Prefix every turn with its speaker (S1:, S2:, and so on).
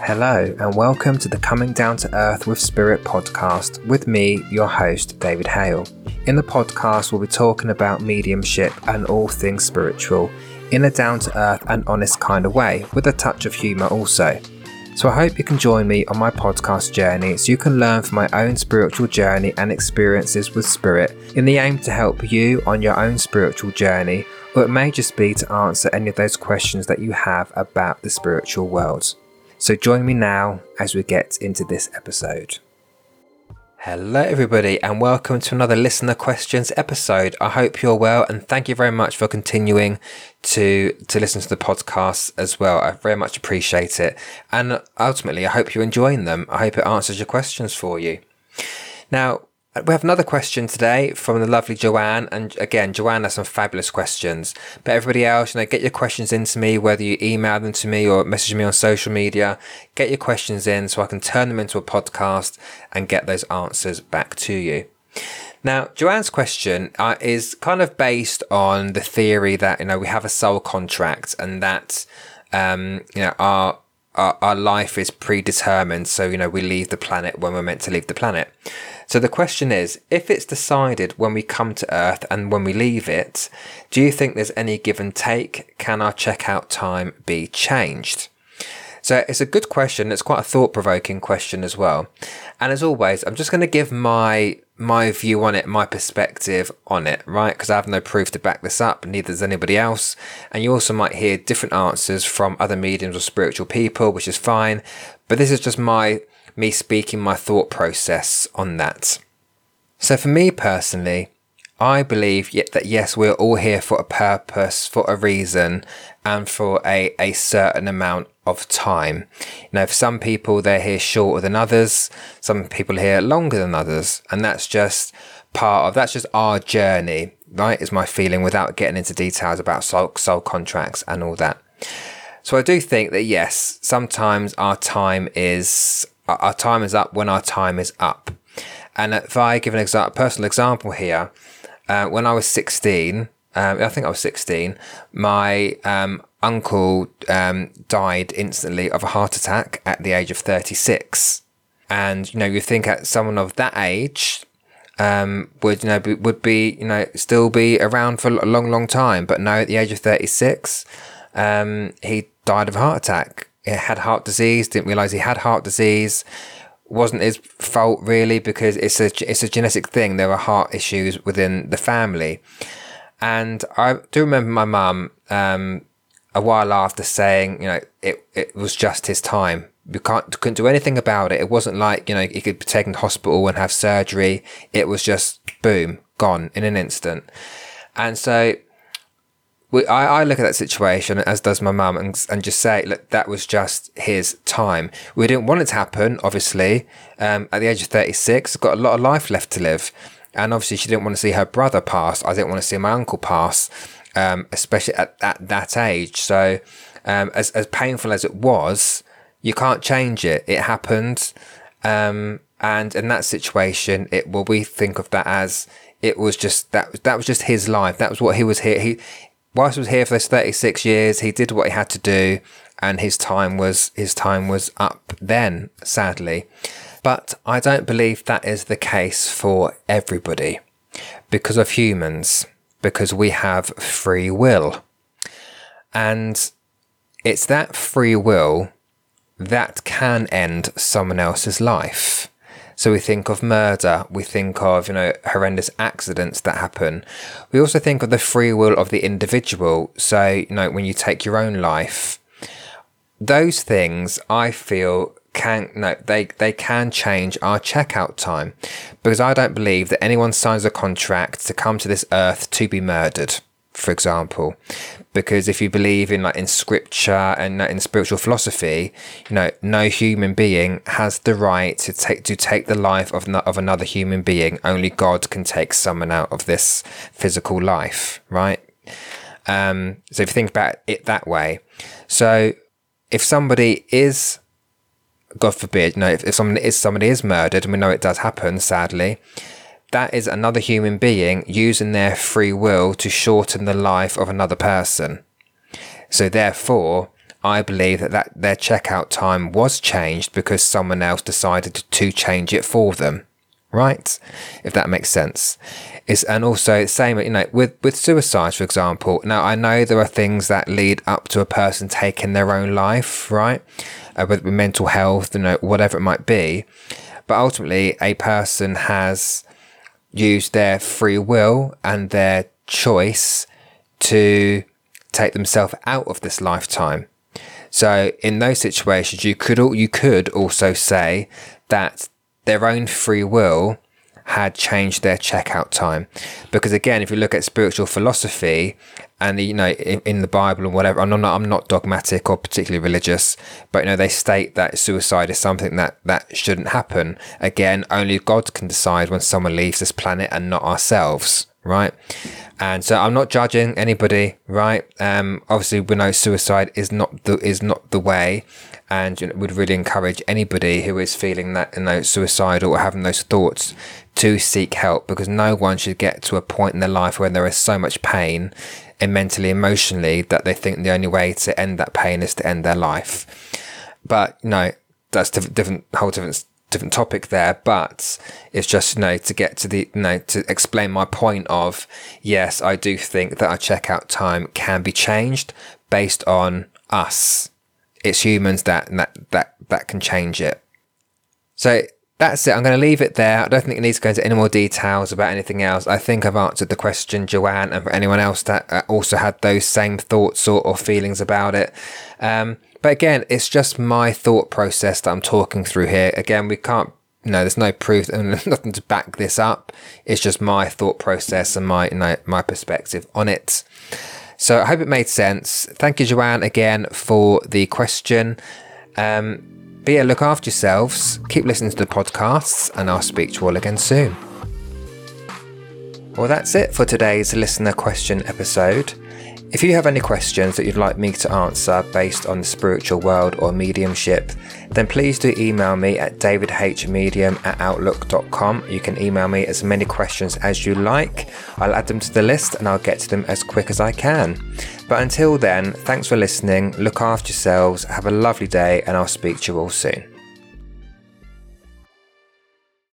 S1: Hello, and welcome to the Coming Down to Earth with Spirit podcast with me, your host, David Hale. In the podcast, we'll be talking about mediumship and all things spiritual in a down to earth and honest kind of way, with a touch of humour also. So I hope you can join me on my podcast journey so you can learn from my own spiritual journey and experiences with spirit in the aim to help you on your own spiritual journey, or it may just be to answer any of those questions that you have about the spiritual world. So join me now as we get into this episode. Hello, everybody, and welcome to another listener questions episode. I hope you're well, and thank you very much for continuing to to listen to the podcast as well. I very much appreciate it, and ultimately, I hope you're enjoying them. I hope it answers your questions for you. Now, we have another question today from the lovely Joanne, and again, Joanne has some fabulous questions. But everybody else, you know, get your questions into me, whether you email them to me or message me on social media. Get your questions in so I can turn them into a podcast and get those answers back to you. Now, Joanne's question uh, is kind of based on the theory that you know we have a soul contract and that um, you know our our, our life is predetermined. So, you know, we leave the planet when we're meant to leave the planet. So the question is, if it's decided when we come to Earth and when we leave it, do you think there's any give and take? Can our checkout time be changed? So it's a good question. It's quite a thought provoking question as well. And as always, I'm just going to give my my view on it, my perspective on it, right? Because I have no proof to back this up, neither does anybody else. And you also might hear different answers from other mediums or spiritual people, which is fine. But this is just my me speaking my thought process on that. So for me personally, I believe yet that yes, we're all here for a purpose, for a reason, and for a, a certain amount of time. You know, for some people, they're here shorter than others. Some people here longer than others. And that's just part of, that's just our journey, right? Is my feeling without getting into details about soul, soul contracts and all that. So I do think that yes, sometimes our time is, our time is up when our time is up. And if I give an exa- personal example here, uh, when I was 16, um, I think I was 16, my um, uncle um, died instantly of a heart attack at the age of 36. And, you know, you think at someone of that age, um, would you know be, would be you know still be around for a long long time. But now at the age of 36 um, he died of a heart attack. He had heart disease didn't realize he had heart disease. Wasn't his fault really because it's a it's a genetic thing. There are heart issues within the family. And I do remember my mum um, a while after saying, you know, it, it was just his time. We can't couldn't do anything about it. It wasn't like you know he could be taken to hospital and have surgery. It was just boom, gone in an instant. And so we, I, I look at that situation as does my mum and, and just say, look, that was just his time. We didn't want it to happen, obviously. Um, at the age of 36, got a lot of life left to live. And obviously, she didn't want to see her brother pass. I didn't want to see my uncle pass um, especially at, at that age. So, um, as, as painful as it was, you can't change it. It happened. Um, and in that situation, it well, we think of that as it was just that that was just his life. That was what he was here. He whilst he was here for those thirty six years, he did what he had to do, and his time was his time was up then. Sadly, but I don't believe that is the case for everybody because of humans because we have free will. And it's that free will that can end someone else's life. So we think of murder, we think of, you know, horrendous accidents that happen. We also think of the free will of the individual. So, you know, when you take your own life, those things I feel can no they they can change our checkout time because I don't believe that anyone signs a contract to come to this earth to be murdered for example. Because if you believe in like in scripture and in spiritual philosophy you know no human being has the right to take to take the life of of another human being. Only god can take someone out of this physical life right? Um so if you think about it that way. So if somebody is God forbid, you know, if, if somebody is somebody is murdered, and we know it does happen, sadly, that is another human being using their free will to shorten the life of another person. So therefore, I believe that, that their checkout time was changed because someone else decided to change it for them. Right? If that makes sense. Is and also same, you know, with, with suicide, for example. Now I know there are things that lead up to a person taking their own life, right? Uh, with mental health, you know, whatever it might be. But ultimately a person has used their free will and their choice to take themselves out of this lifetime. So in those situations, you could you could also say that their own free will had changed their checkout time, because again, if you look at spiritual philosophy and you know in, in the Bible and whatever, I'm not I'm not dogmatic or particularly religious, but you know they state that suicide is something that that shouldn't happen. Again, only God can decide when someone leaves this planet and not ourselves right? And so I'm not judging anybody, right? Um, obviously, we know suicide is not the is not the way, and you know, would really encourage anybody who is feeling that you know suicidal or having those thoughts to seek help because no one should get to a point in their life where there is so much pain and mentally, emotionally that they think the only way to end that pain is to end their life. But you know, that's different, different whole different different topic there, but it's just you know to get to the you know to explain my point of yes, I do think that our checkout time can be changed based on us. It's humans that that that that can change it. So that's it. I'm going to leave it there. I don't think it needs to go into any more details about anything else. I think I've answered the question, Joanne, and for anyone else that uh, also had those same thoughts or, or feelings about it. Um, but again, it's just my thought process that I'm talking through here. Again, we can't, you know, there's no proof and nothing to back this up. It's just my thought process and my, you know, my perspective on it. So I hope it made sense. Thank you, Joanne, again for the question. Um, but yeah, look after yourselves. Keep listening to the podcasts, and I'll speak to you all again soon. Well, that's it for today's listener question episode. If you have any questions that you'd like me to answer based on the spiritual world or mediumship, then please do email me at davidhmedium at outlook.com. You can email me as many questions as you like. I'll add them to the list and I'll get to them as quick as I can. But until then, thanks for listening, look after yourselves, have a lovely day, and I'll speak to you all soon.